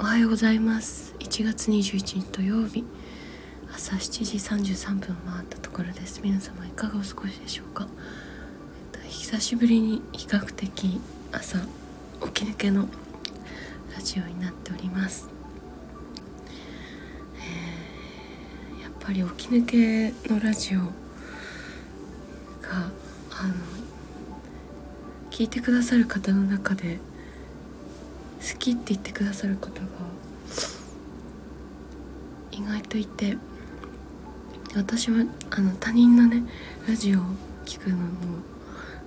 おはようございます。1月21日土曜日朝7時33分回ったところです。皆様いかがお過ごしでしょうか。久しぶりに比較的朝起き抜けのラジオになっております、えー、やっぱり起き抜けのラジオがあの聞いてくださる方の中で好きって言ってくださる方が意外といて私はあの他人のねラジオを聞くのも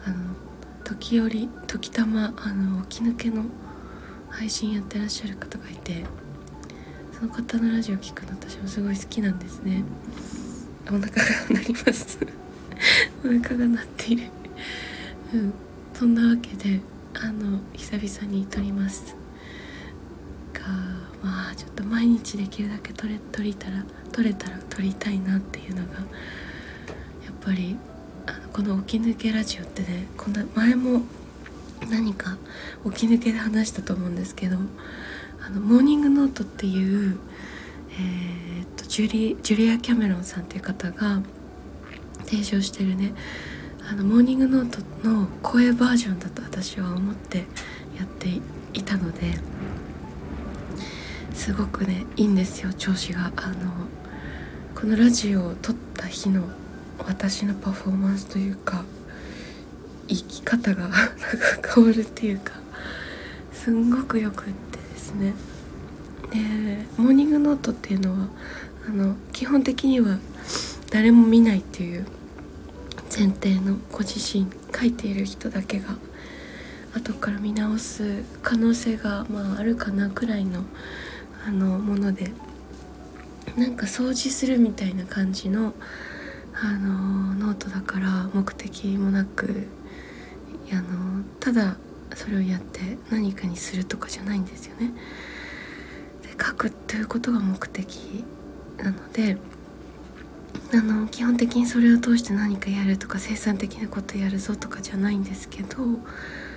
あの時折時たまあの起き抜けの配信やってらっしゃる方がいてその方のラジオ聞くの私もすごい好きなんですね。お腹が鳴ります。お腹が鳴っている。うん。そんなわけであの久々に撮ります。まあちょっと毎日できるだけ撮れ撮りたら撮れたら撮りたいなっていうのがやっぱりあのこの「起き抜けラジオ」ってねこんな前も何か起き抜けで話したと思うんですけどあのモーニングノートっていう、えー、っとジュリジュリア・キャメロンさんっていう方が提唱してるねあのモーニングノートの声バージョンだと私は思ってやっていたのですごくねいいんですよ調子が。あのこのラジオを撮った日の私のパフォーマンスというか生き方が 変わるっていうかすんごくよくってですね。でモーニングノートっていうのはあの基本的には誰も見ないっていう前提のご自身書いている人だけが後から見直す可能性がまああるかなくらいのあのものでなんか掃除するみたいな感じのあのノートだから目的もなくあのただそれをやって何かにするとかじゃないんですよね。で書くっていうことが目的なのであの基本的にそれを通して何かやるとか生産的なことやるぞとかじゃないんですけど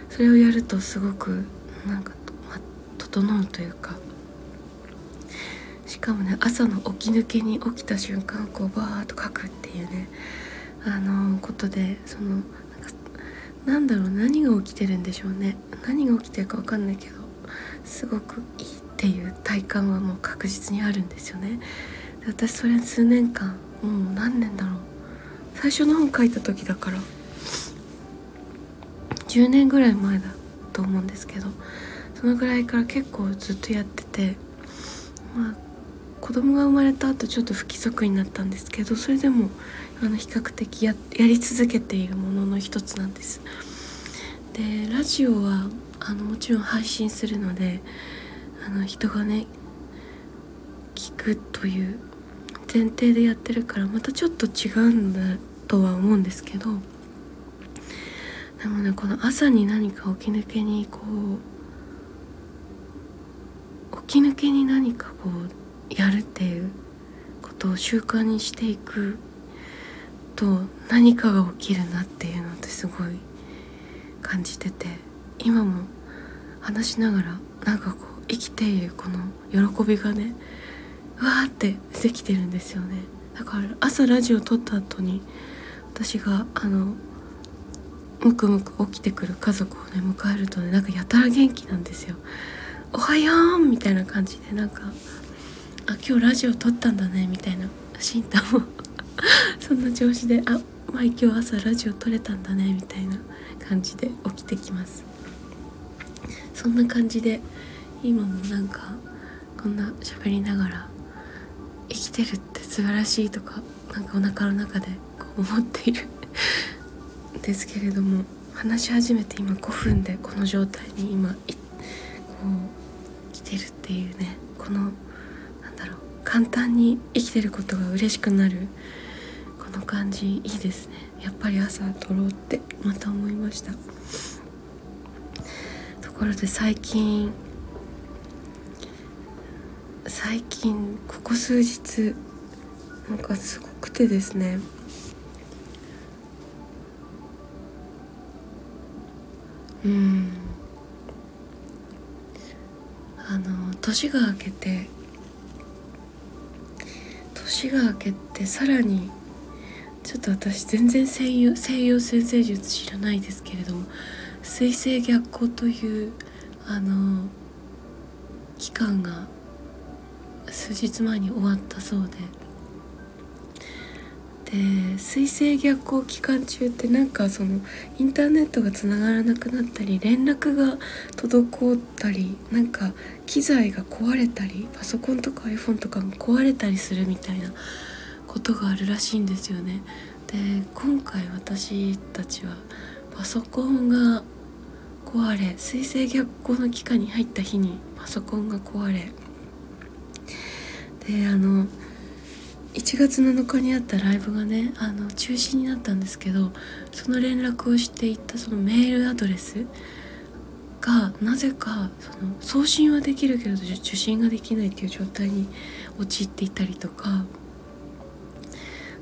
それをやるとすごくなんか、ま、整うというかしかもね朝の起き抜けに起きた瞬間こうバーッと書くっていうねあのことでそのなんかなんだろう何が起きてるんでしょうね。何が起きてるか分かんないけどすごくいいっていう体感はもう確実にあるんですよね。で私それ数年間もう何年だろう。最初の本書いた時だから10年ぐらい前だと思うんですけどそのぐらいから結構ずっとやっててまあ子供が生まれた後ちょっと不規則になったんですけどそれでもあの比較的ややり続けているものの一つなんです。でラジオはあのもちろん配信するのであの人がね聞くという前提でやってるからまたちょっと違うんだとは思うんですけどでもねこの朝に何か起き抜けにこう起き抜けに何かこうやるっていうことを習慣にしていくと何かが起きるなっていうのってすごい感じてて今も話しながらなんかこう生きているこの喜びがねわーってできてるんですよねだから朝ラジオ撮った後に私があのむくむく起きてくる家族をね迎えるとねなんかやたら元気なんですよ「おはよう!」みたいな感じでなんか「あ今日ラジオ撮ったんだね」みたいなしんたも そんな調子で「あまあ今日朝ラジオ撮れたんだね」みたいな感じで起きてきます。そんな感じで今もなんかこんな喋りながら生きてるって素晴らしいとかなんかお腹の中でこう思っている ですけれども話し始めて今5分でこの状態に今こう来てるっていうねこの簡単に生きてることが嬉しくなる。この感じいいですね。やっぱり朝撮ろうってまた思いました。ところで最近最近ここ数日なんかすごくてですね。うん。あの年が明けて年が明けてさらにちょっと私全然西洋西洋先生術知らないですけれども水星逆行というあの期間が数日前に終わったそうで。で水星逆行期間中ってなんかそのインターネットがつながらなくなったり連絡が滞ったりなんか機材が壊れたりパソコンとか iPhone とかも壊れたりするみたいなことがあるらしいんですよね。で今回私たちはパソコンが壊れ水星逆行の期間に入った日にパソコンが壊れであの1月7日にあったライブがねあの中止になったんですけどその連絡をしていったそのメールアドレスがなぜかその送信はできるけれど受信ができないっていう状態に陥っていたりとか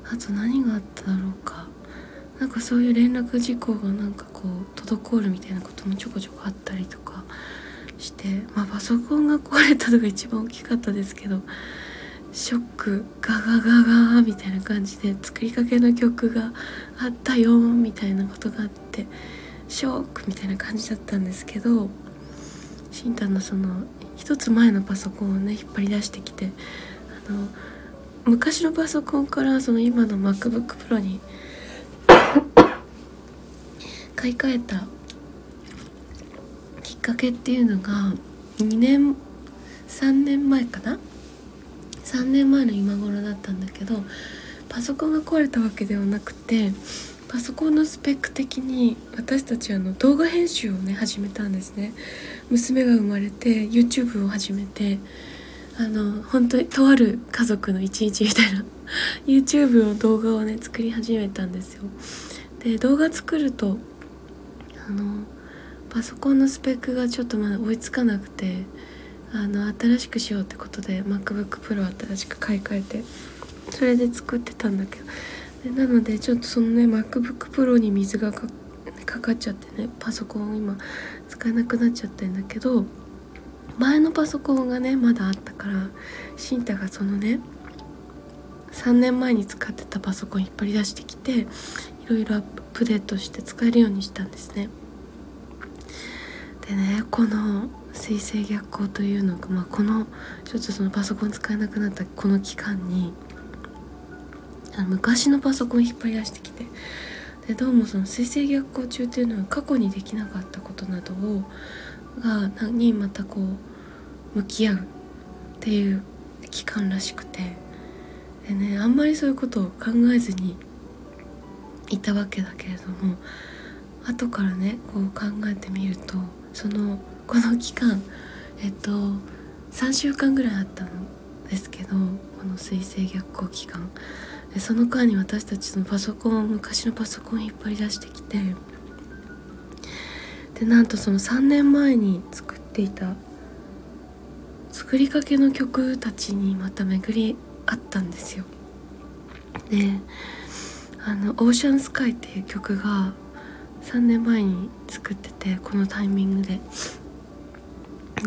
あと何があっただろうか。なんかそういう連絡事項がなんかこう滞るみたいなこともちょこちょこあったりとかしてまあパソコンが壊れたのが一番大きかったですけどショックガガガガみたいな感じで作りかけの曲があったよみたいなことがあってショックみたいな感じだったんですけどシンタのその一つ前のパソコンをね引っ張り出してきてあの昔のパソコンからその今の MacBookPro に買い替えたきっかけっていうのが2年3年前かな？3年前の今頃だったんだけどパソコンが壊れたわけではなくてパソコンのスペック的に私たちあの動画編集をね始めたんですね。娘が生まれて YouTube を始めてあの本当にとある家族の一日みたいな YouTube の動画をね作り始めたんですよ。で動画作るとあのパソコンのスペックがちょっとまだ追いつかなくてあの新しくしようってことで MacBookPro 新しく買い替えてそれで作ってたんだけどなのでちょっとそのね MacBookPro に水がかかっちゃってねパソコンを今使えなくなっちゃってんだけど前のパソコンがねまだあったからシンタがそのね3年前に使ってたパソコン引っ張り出してきていろいろアップデートして使えるようにしたんですね。でねこの水星逆行というのが、まあ、このちょっとそのパソコン使えなくなったこの期間にあの昔のパソコン引っ張り出してきてでどうもその水星逆行中っていうのは過去にできなかったことなどをがにまたこう向き合うっていう期間らしくてでねあんまりそういうことを考えずにいたわけだけれども後からねこう考えてみるとそのこの期間えっと3週間ぐらいあったのですけどこの水星逆行期間でその間に私たちのパソコン昔のパソコン引っ張り出してきてでなんとその3年前に作っていた作りかけの曲たちにまた巡り合ったんですよ。であの「オーシャンスカイ」っていう曲が3年前に作っててこのタイミングで。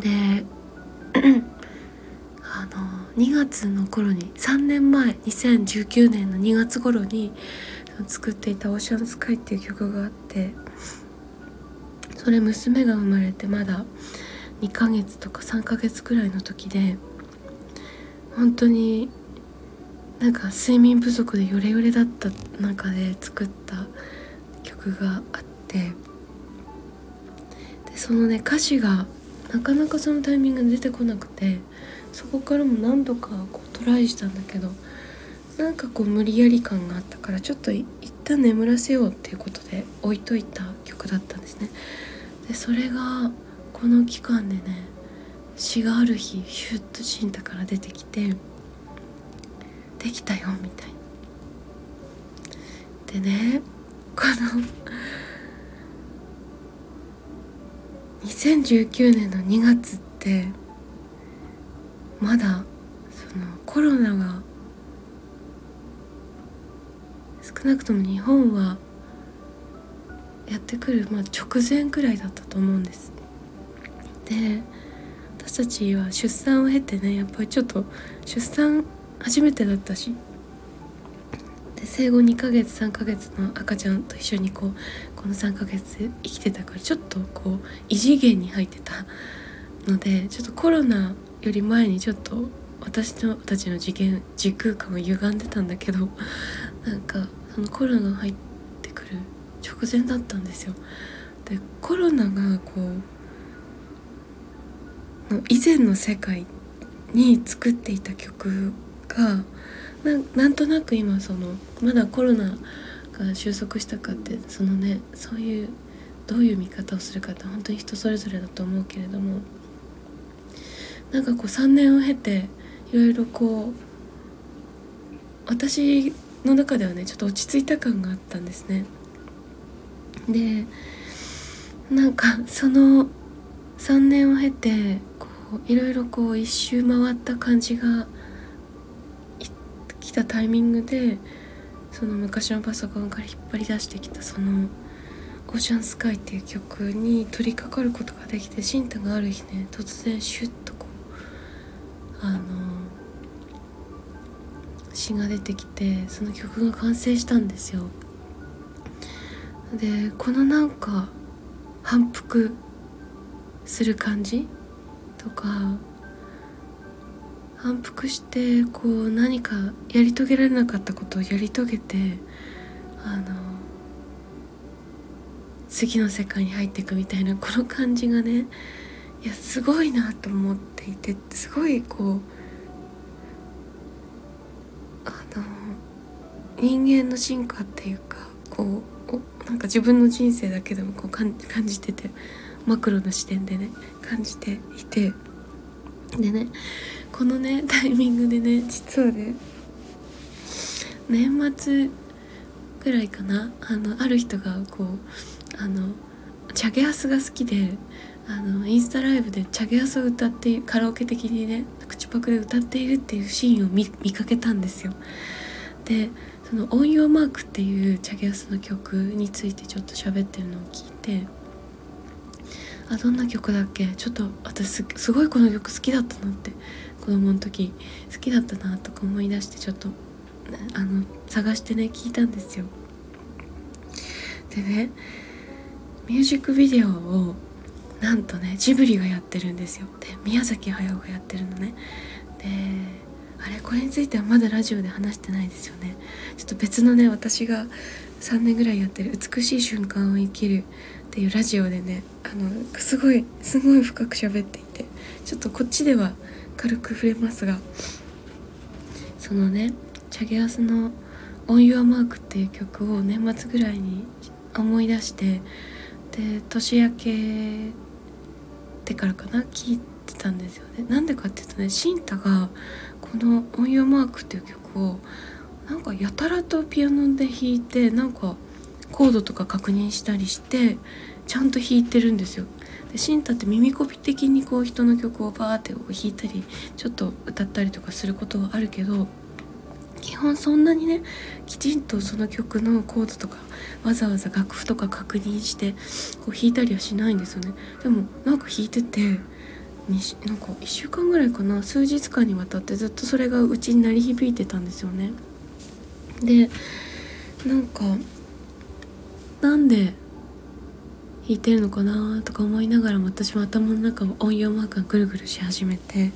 で あの2月の頃に3年前2019年の2月頃に作っていた「オーシャンスカイ」っていう曲があってそれ娘が生まれてまだ2ヶ月とか3ヶ月くらいの時で本当になんか睡眠不足でヨレヨレだった中で作った曲があってでそのね歌詞がなかなかそのタイミングで出てこなくてそこからも何度かこうトライしたんだけどなんかこう無理やり感があったからちょっと一旦眠らせようっていうことで置いといた曲だったんですね。でそれがこの期間でね詩がある日シュッとシンタから出てきて「できたよ」みたいな。でねこの2019年の2月ってまだそのコロナが少なくとも日本はやってくる、まあ、直前くらいだったと思うんです。で私たちは出産を経てねやっぱりちょっと出産初めてだったしで生後2ヶ月3ヶ月の赤ちゃんと一緒にこうこの3ヶ月生きてたからちょっとこう異次元に入ってたのでちょっとコロナより前にちょっと私たちの次元時空間は歪んでたんだけどなんかそのコロナが入ってくる直前だったんですよ。でコロナがこう以前の世界に作っていた曲がなんとなく今そのまだコロナが収束したかってそのねそういうどういう見方をするかって本当に人それぞれだと思うけれどもなんかこう3年を経ていろいろこう私の中ではねちょっと落ち着いた感があったんですね。でなんかその3年を経ていろいろこう一周回った感じが来たタイミングでその昔のパソコンから引っ張り出してきたその「オーシャンスカイ」っていう曲に取り掛かることができてシンタがある日ね突然シュッとこうあの詩が出てきてその曲が完成したんですよ。でこのなんか反復する感じとか反復してこう何かやり遂げられなかったことをやり遂げてあの次の世界に入っていくみたいなこの感じがねいやすごいなと思っていてすごいこうあの人間の進化っていうかこうなんか自分の人生だけでもこう感じててマクロの視点でね感じていてでねこのね タイミングでね実はね。年末ぐらいかな。あのある人がこうあのチャゲアスが好きであのインスタライブでチャゲアスを歌ってカラオケ的にね口パクで歌っているっていうシーンを見かけたんですよ。でその「音用マーク」っていうチャゲアスの曲についてちょっと喋ってるのを聞いてあどんな曲だっけ？ちょっと私すごいこの曲好きだったなって子供の時好きだったなとか思い出してちょっとあの探してね聞いたんですよ。でねミュージックビデオをなんとねジブリがやってるんですよ。で宮崎駿がやってるのね。であれこれについてはまだラジオで話してないですよね。ちょっと別のね私が3年ぐらいやってる「美しい瞬間を生きる」っていうラジオでねあのすごいすごい深く喋っていてちょっとこっちでは軽く触れますがそのねチャゲアスの「オン・ユア・マーク」っていう曲を年末ぐらいに思い出してで年明けてからかな聞いてたんですよねなんでかっていうとねシンタがこの「オン・ユア・マーク」っていう曲をなんかやたらとピアノで弾いてなんかコードとか確認したりしてちゃんと弾いてるんですよ。でシンタって耳コピ的にこう人の曲をバーって弾いたりちょっと歌ったりとかすることはあるけど基本そんなにねきちんとその曲のコードとかわざわざ楽譜とか確認してこう弾いたりはしないんですよね。でもなんか弾いててなんか1週間ぐらいかな？数日間にわたってずっとそれがうちに鳴り響いてたんですよね。でなんかなんで弾いてるのかなとか思いながらも私も頭の中を音量マークがぐるぐるし始めて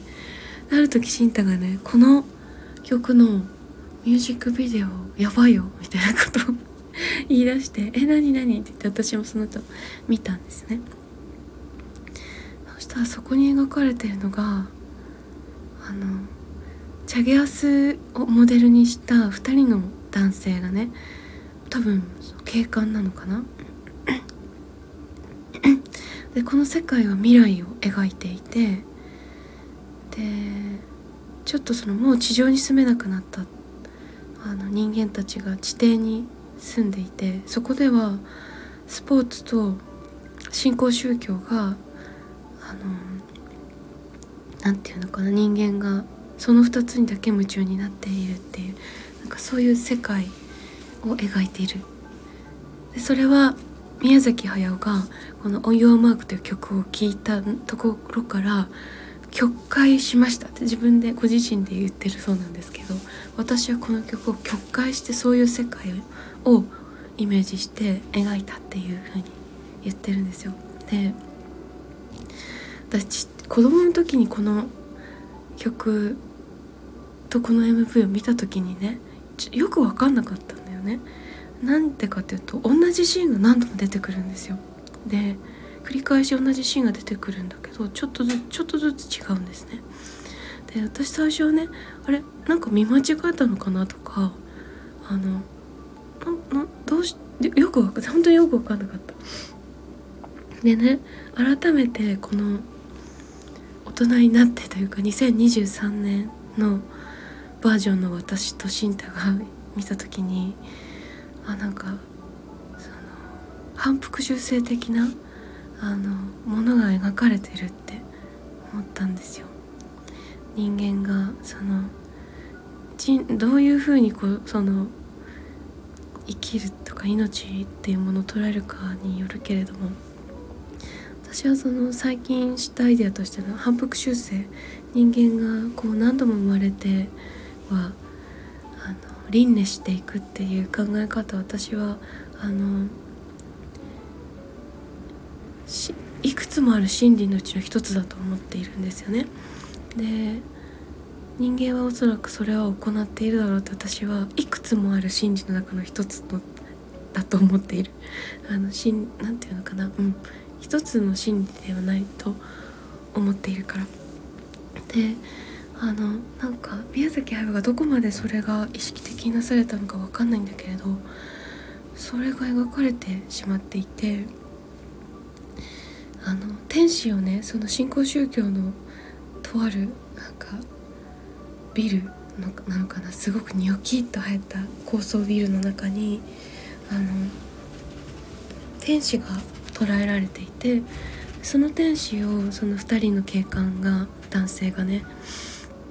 ある時慎太がねこの曲のミュージックビデオやばいよみたいなことを 言い出して「え何何?」って言って私もその後見たんですねそしたらそこに描かれてるのがあのチャゲアスをモデルにした2人の男性がね多分警官なのかな？でこの世界は未来を描いていてでちょっとそのもう地上に住めなくなったあの人間たちが地底に住んでいてそこではスポーツと新興宗教があの何て言うのかな人間がその2つにだけ夢中になっているっていうなんかそういう世界を描いている。でそれは宮崎駿がこの「オン・ヨー・マーク」という曲を聴いたところから曲解しましたって自分でご自身で言ってるそうなんですけど私はこの曲を曲解してそういう世界をイメージして描いたっていう風に言ってるんですよ。で私子供の時にこの曲とこの MV を見た時にねよく分かんなかったんだよね。なんでかっていうと同じシーンが何度も出てくるんですよ。で繰り返し同じシーンが出てくるんだけどちょっとずつちょっとずつ違うんですね。で私最初はねあれなんか見間違えたのかなとかあのななどうしよく分か本当によく分かんなかった。でね改めてこの大人になってというか2023年のバージョンの私とシンタが見た時にあなんかその反復習性的なあのものが描かれてるって思ったんですよ。人間がそのどういうふうにこうその生きるとか命っていうものを捉えるかによるけれども私はその最近知ったアイデアとしての反復修正人間がこう何度も生まれては輪廻していくっていう考え方私はあのいくつもある真理のうちの一つだと思っているんですよね。で人間はおそらくそれは行っているだろうと私はいくつもある真理の中の一つのだと思っている。あのしんなていうのかな。うん。一つの真理ではないと思っているから。であのなんか宮崎駿がどこまでそれが意識的になされたのか分かんないんだけれどそれが描かれてしまっていてあの天使をねその新興宗教のとあるなんかビルのなのかなすごくニョキッと入った高層ビルの中にあの天使が捉えられていてその天使をその2人の警官が男性がね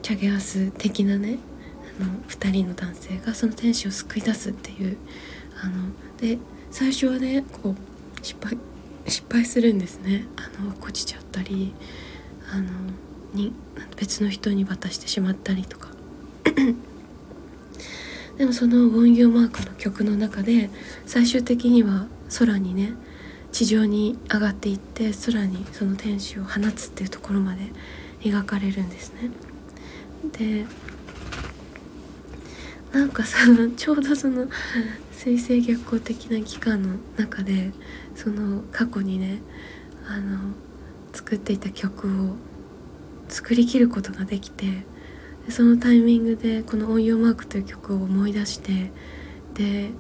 キャゲアス的なねあの2人の男性がその天使を救い出すっていうあので最初はねこう失敗失敗するんですねあの落っこちちゃったりあのに別の人に渡してしまったりとか でもそのウォン・ヨーマークの曲の中で最終的には空にね地上に上がっていって空にその天使を放つっていうところまで描かれるんですね。でなんかさ ちょうどその水星逆行的な期間の中でその過去にねあの作っていた曲を作りきることができてそのタイミングでこの「音用マーク」という曲を思い出してで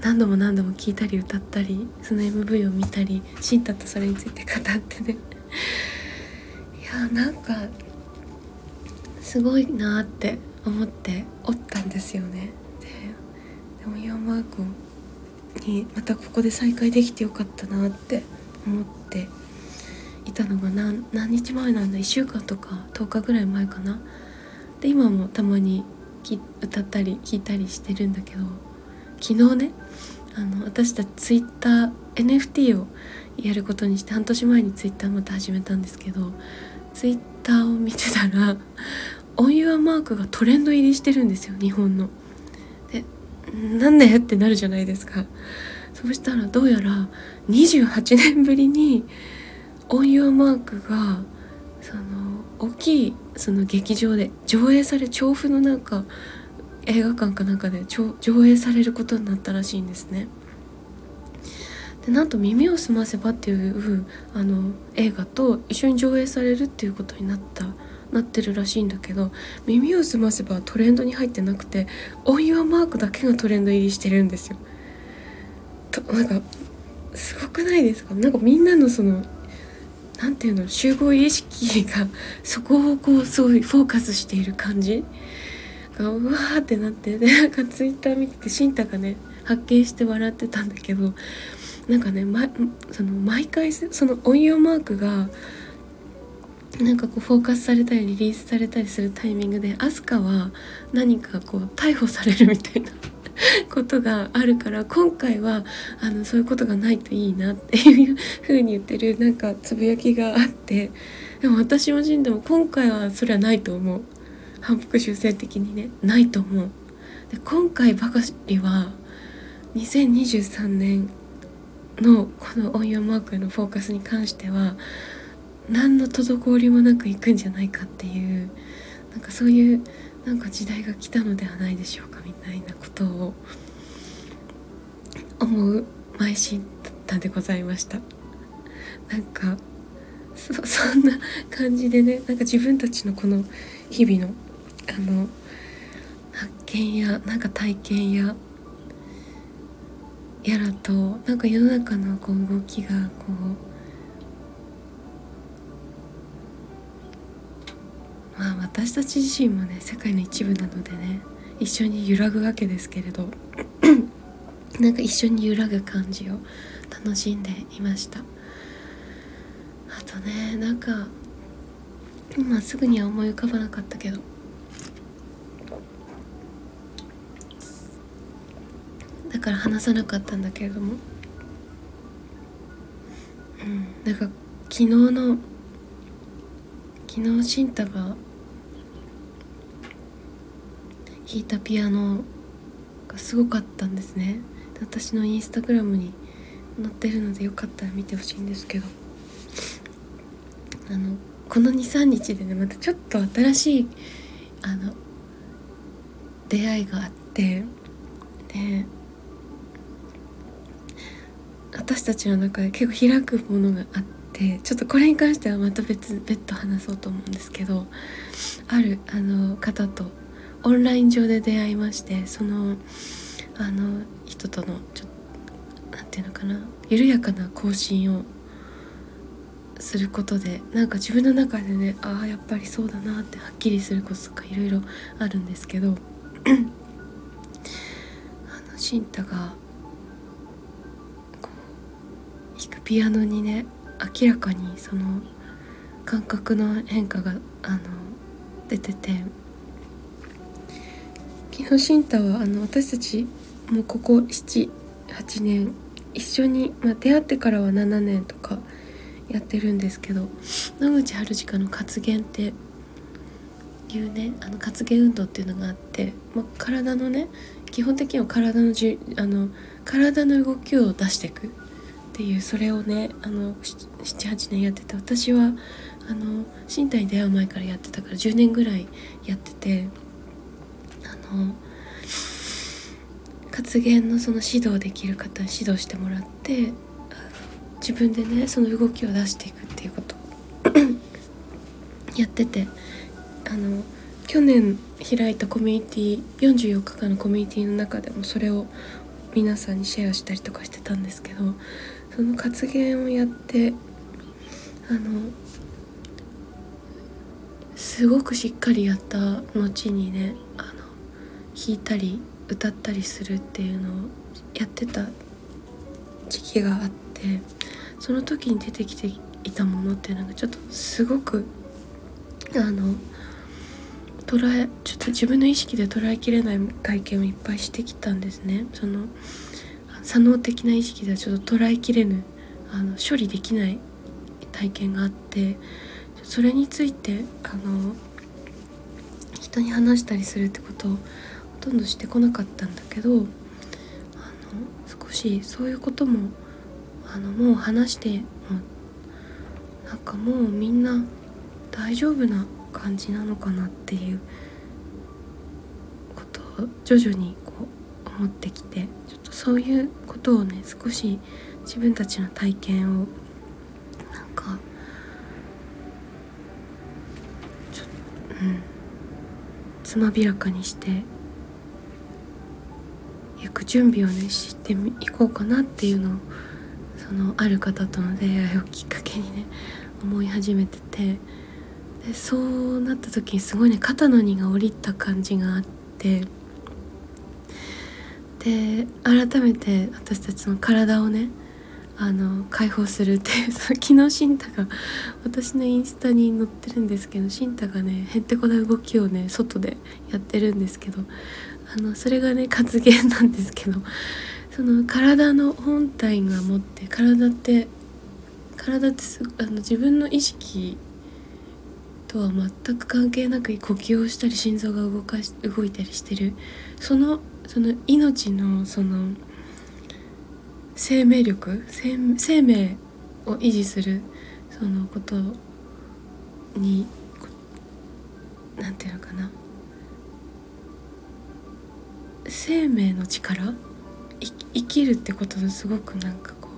何度も何度も聴いたり歌ったりその MV を見たりシンタとそれについて語ってね。いやなんかすごいなって思っておったんですよね。ででもヤンマークにまたここで再会できてよかったなって思っていたのが何日前なんだ？1週間とか10日ぐらい前かな？で今もたまに歌ったり聴いたりしてるんだけど昨日ねあの私たちツイッター NFT をやることにして半年前にツイッターまた始めたんですけどツイッターを見てたら「オンユアマークがトレンド入りしてるんですよ日本の。でなんでってなるじゃないですか。そうしたらどうやら28年ぶりにオンユアマークがその大きいその劇場で上映され調布のなんか映画館かなんかで上映されることになったらしいんですね。でなんと「耳をすませば」っていうあの映画と一緒に上映されるっていうことになったなってるらしいんだけど「耳をすませば」トレンドに入ってなくて「オン・ユア・マーク」だけがトレンド入りしてるんですよ。となんかすごくないですか？なんかみんなのその何て言うの集合意識がそこをこうすごいフォーカスしている感じ？がうわーってなってでなんかツイッター見ててシンタがね発見して笑ってたんだけどなんかね、ま、その毎回その音用マークがなんかこうフォーカスされたりリリースされたりするタイミングでアスカは何かこう逮捕されるみたいな ことがあるから今回はあのそういうことがないといいなっていう 風に言ってるなんかつぶやきがあってでも私も死んでも今回はそれはないと思う。反復修正的にねないと思う。で今回ばかりは2023年のこのオンヨマークのフォーカスに関しては何の滞りもなくいくんじゃないかっていうなんかそういうなんか時代が来たのではないでしょうかみたいなことを思う邁進だったでございました。なんかそそんな感じでねなんか自分たちのこの日々のあの発見やなんか体験ややらとなんか世の中のこう動きがこうまあ私たち自身もね世界の一部なのでね一緒に揺らぐわけですけれど なんか一緒に揺らぐ感じを楽しんでいました。あとねなんか今すぐには思い浮かばなかったけどだから話さなかったんだけれども。うん。なんか昨日の昨日シンタが弾いたピアノがすごかったんですね。私のインスタグラムに載ってるのでよかったら見てほしいんですけど。あのこの23日でねまたちょっと新しいあの出会いがあって。で私たちの中で結構開くものがあってちょっとこれに関してはまた別別途話そうと思うんですけどあるあの方とオンライン上で出会いましてそのあの人とのちょっと何て言うのかな緩やかな更新をすることでなんか自分の中でねああやっぱりそうだなってはっきりすることとかいろいろあるんですけど あのシンタがピアノにね明らかにその感覚の変化があの出てて昨日シンタはあの私たちもうここ78年一緒に、まあ、出会ってからは7年とかやってるんですけど野口春近の活言っていうねあの活言運動っていうのがあって、まあ、体のね基本的には体のじあの体の動きを出していく。っていうそれをねあの78年やってて私はあの身体に出会う前からやってたから10年ぐらいやっててあの活言のその指導できる方に指導してもらって自分でねその動きを出していくっていうことをやっててあの去年開いたコミュニティ44日間のコミュニティの中でもそれを皆さんにシェアしたりとかしてたんですけどその活言をやってあのすごくしっかりやった後にねあの弾いたり歌ったりするっていうのをやってた時期があってその時に出てきていたものっていうのがちょっとすごくあの捉えちょっと自分の意識で捉えきれない体験をいっぱいしてきたんですね。その左脳的な意識ではちょっと捉えきれぬあの処理できない体験があってそれについてあの人に話したりするってことをほとんどしてこなかったんだけどあの少しそういうこともあのもう話してもなんかもうみんな大丈夫な感じなのかなっていうことを徐々にこう思ってきてちょっとそういうことをね少し自分たちの体験をなんかちょうんつまびらかにして行く準備をねしていこうかなっていうのをそのある方との出会いをきっかけにね思い始めててでそうなった時にすごいね肩の荷が下りた感じがあって。で改めて私たちの体をねあの解放するっていう その昨日シンタが私のインスタに載ってるんですけどシンタがねへんてこな動きをね外でやってるんですけどあのそれがね活言なんですけどその体の本体が持って体って体ってあの自分の意識とは全く関係なく呼吸をしたり心臓が動かし動いたりしてるそのその命のその生命力生命を維持するそのことに何て言うのかな。生命の力？生きるってことのすごくなんかこ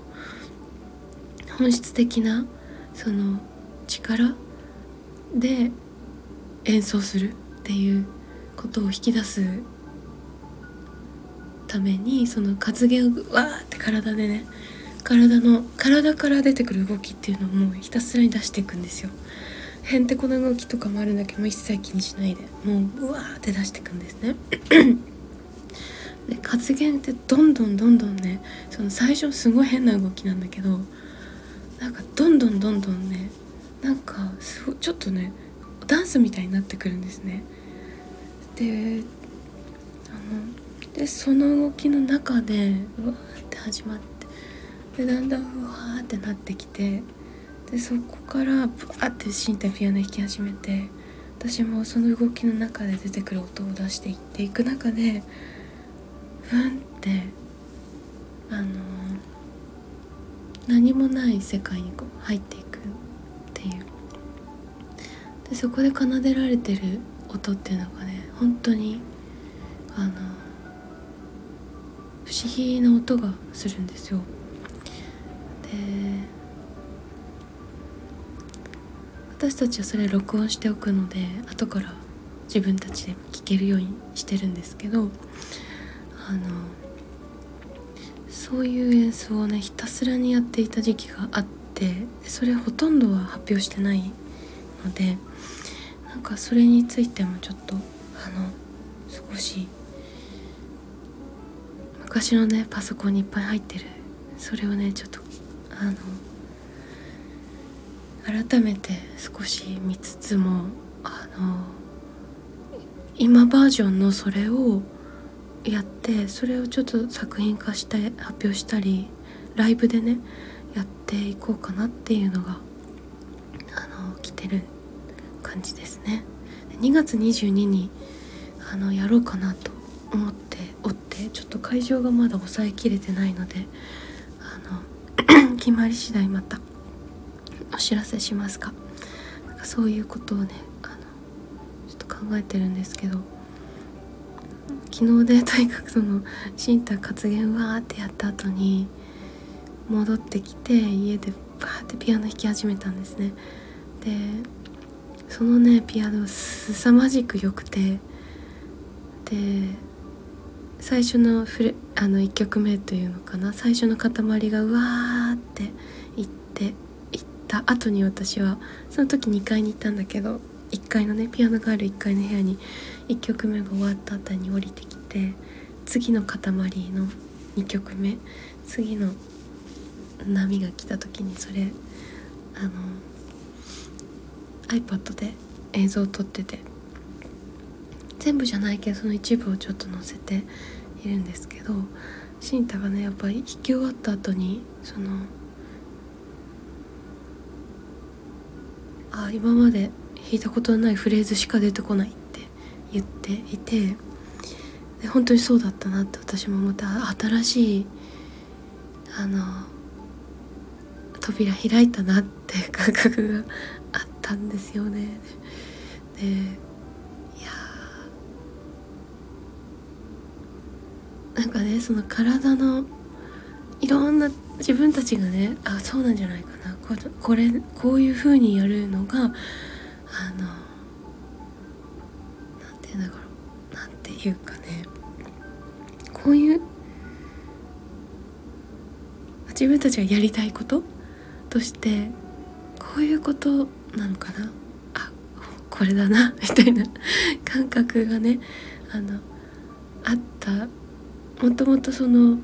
う本質的なその力で演奏するっていうことを引き出すためにその活言をわーって体でね体の体から出てくる動きっていうのをもうひたすらに出していくんですよ。へんてこな動きとかもあるんだけども一切気にしないでもううわーって出していくんですね。で活言ってどんどんどんどんねその最初すごい変な動きなんだけどなんかどんどんどんどんねなんかすごちょっとねダンスみたいになってくるんですね。ででその動きの中でうわーって始まってでだんだんうわーってなってきてでそこからブワーって身体ピアノ弾き始めて私もその動きの中で出てくる音を出していっていく中でふんってあの何もない世界にこう入っていくっていう。でそこで奏でられてる音っていうのがね本当にあの不思議な音がするんですよ。で私たちはそれ録音しておくので後から自分たちで聴けるようにしてるんですけどあのそういう演奏をねひたすらにやっていた時期があってそれほとんどは発表してないのでなんかそれについてもちょっとあの少し昔のねパソコンにいっぱい入ってる。それをねちょっとあの改めて少し見つつもあの今バージョンのそれをやってそれをちょっと作品化して発表したりライブでねやっていこうかなっていうのがあの来てる感じですね。2月22にあのやろうかなと思っておってちょっと会場がまだ抑えきれてないのであの 決まり次第またお知らせしますか。なんかそういうことをねあのちょっと考えてるんですけど昨日でとにかくそのシンタ活言わーってやった後に戻ってきて家でバーってピアノ弾き始めたんですね。でそのねピアノ凄まじく良くてで最初のフレあの1曲目というのかな。最初の塊がうわーっていっていった後に私はその時2階に行ったんだけど1階のねピアノがある1階の部屋に1曲目が終わった後に降りてきて次の塊の2曲目次の波が来た時にそれあの iPad で映像を撮ってて全部じゃないけどその一部をちょっと載せているんですけどシンタがねやっぱり弾き終わった後にそのあ今まで弾いたことのないフレーズしか出てこないって言っていてで本当にそうだったなって私もまた新しいあの扉開いたなって感覚があったんですよね。でいやなんかねその体のいろんな自分たちがねあそうなんじゃないかな。これこれこういう風にやるのがあのなんて言うんだろう。なんていうかね。こういう自分たちがやりたいこととしてこういうことなのかな。あこれだなみたいな感覚がねあのあったもともとその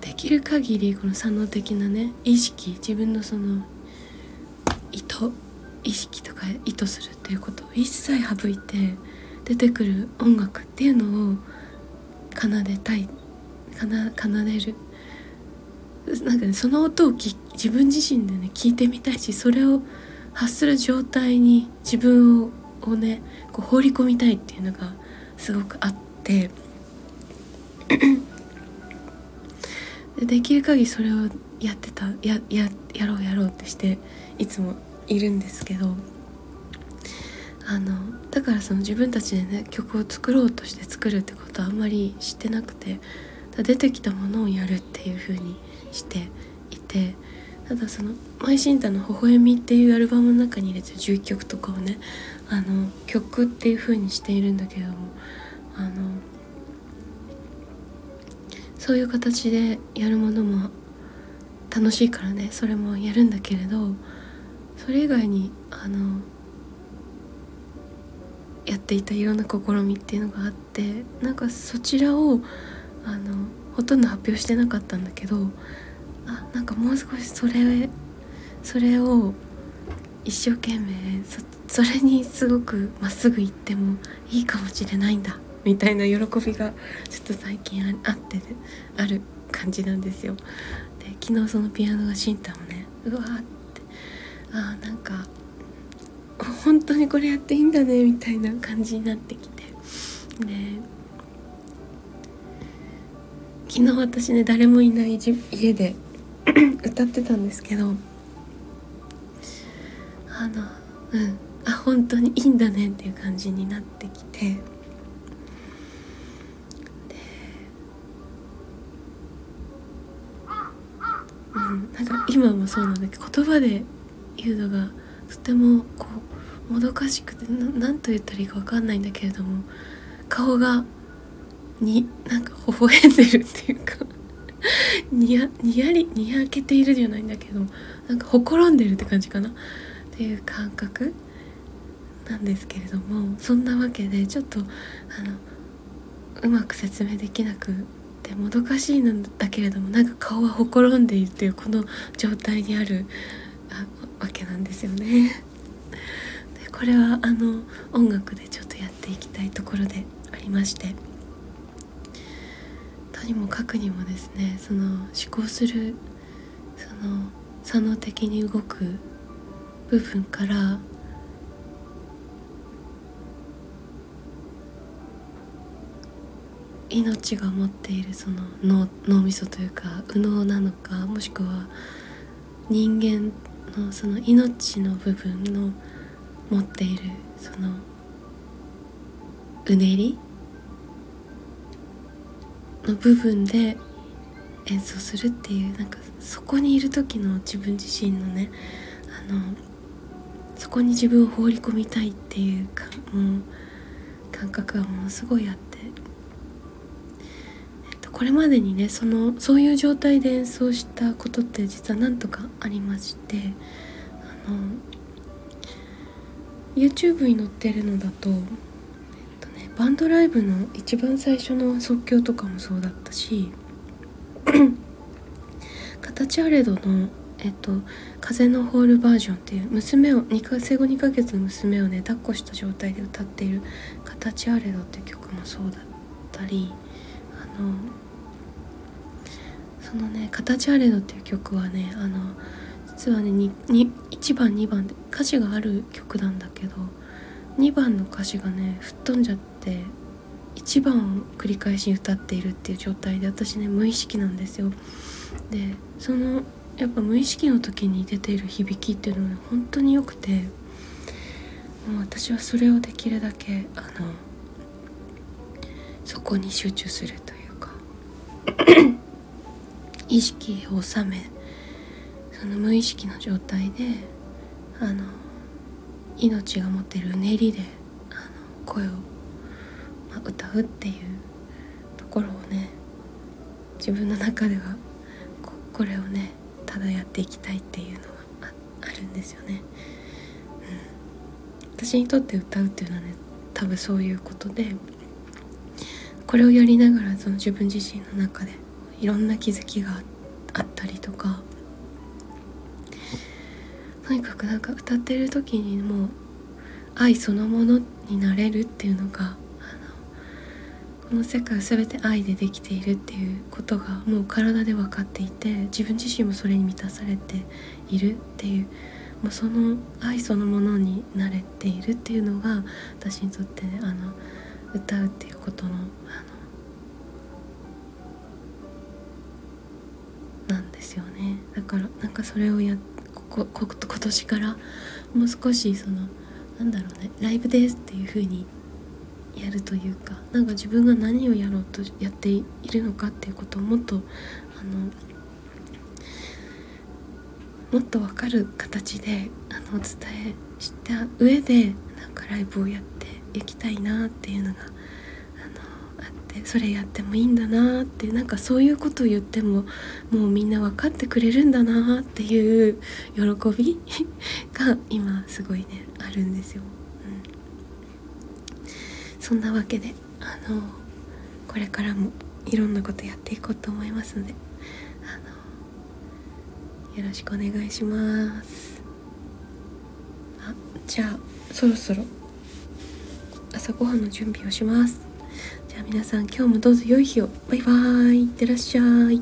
できる限りこの左脳的なね意識自分のその意図意識とか意図するっていうことを一切省いて出てくる音楽っていうのを奏でたい奏でる。なんかねその音をき自分自身でね聞いてみたいしそれを発する状態に自分ををねこう放り込みたいっていうのがすごくあって でできる限りそれをやってたやややろうやろうってしていつもいるんですけどあのだからその自分たちでね曲を作ろうとして作るってことはあんまりしてなくて出てきたものをやるっていう風にしていてただその「マイシンタの微笑み」っていうアルバムの中に入れてる11曲とかをねあの曲っていう風にしているんだけどもあのそういう形でやるものも楽しいからねそれもやるんだけれどそれ以外にあのやっていたいろんな試みっていうのがあってなんかそちらをあのほとんど発表してなかったんだけどあなんかもう少しそれそれを一生懸命そっそれにすごくまっすぐ行ってもいいかもしれないんだみたいな喜びがちょっと最近あってある感じなんですよ。で昨日そのピアノがシンタもねうわーってあなんか本当にこれやっていいんだねみたいな感じになってきてで昨日私ね誰もいない家で 歌ってたんですけどあのうんあ本当にいいんだねっていう感じになってきて。うん、なんか今もそうなんだけど言葉で言うのがとてもこうもどかしくて何と言ったらいいか分かんないんだけれども顔がになんか微笑んでるっていうか にやにやりにやけているじゃないんだけどなんかほころんでるって感じかな。っていう感覚。なんですけれどもそんなわけでちょっとあのうまく説明できなくてもどかしいんだけれどもなんか顔はほころんでいるっていうこの状態にあるわけなんですよね。でこれはあの音楽でちょっとやっていきたいところでありましてとにもかくにもですねその思考するその左脳的に動く部分から命が持っているその脳脳みそというか右脳なのかもしくは人間のその命の部分の持っているそのうねりの部分で演奏するっていうなんかそこにいる時の自分自身のねあのそこに自分を放り込みたいっていうかもう感覚がものすごいあって、これまでにねそのそういう状態で演奏したことって実は何とかありましてあの YouTube に載ってるのだと、えっとね、バンドライブの一番最初の即興とかもそうだったし 形あれどのえっと「風のホールバージョン」っていう娘を2か生後2ヶ月の娘をね抱っこした状態で歌っている「形あれど」っていう曲もそうだったりあのそのね「形あれど」っていう曲はねあの実はね1番2番で歌詞がある曲なんだけど2番の歌詞がね吹っ飛んじゃって1番を繰り返し歌っているっていう状態で私ね無意識なんですよ。でそのやっぱ無意識の時に出ている響きっていうのは、ね、本当に良くてもう私はそれをできるだけあのそこに集中するというか意識を収めその無意識の状態であの命が持ってるうねりであの声を、まあ、歌うっていうところをね自分の中ではこれをねただやっていきたいっていうのはあるんですよね、うん、私にとって歌うっていうのはね多分そういうことでこれをやりながらその自分自身の中でいろんな気づきがあったりとか。とにかくなんか歌ってる時にもう愛そのものになれるっていうのがこの世界全て愛でできているっていうことがもう体で分かっていて自分自身もそれに満たされているっていうもうその愛そのものになれているっていうのが私にとって、ね、あの歌うっていうことのあですよね。だからなんかそれをやここ今年からもう少しそのなんだろうねライブですっていう風にやるというかなんか自分が何をやろうとやっているのかっていうことをもっとあのもっと分かる形であのお伝えした上でなんかライブをやっていきたいなっていうのがそれやってもいいんだなってなんかそういうことを言ってももうみんな分かってくれるんだなっていう喜び が今すごいねあるんですよ。うん、そんなわけであのこれからもいろんなことやっていこうと思いますのでよろしくお願いします。あじゃあそろそろ朝ごはんの準備をします。じゃあ皆さん今日もどうぞ良い日を。バイバーイ。いってらっしゃい。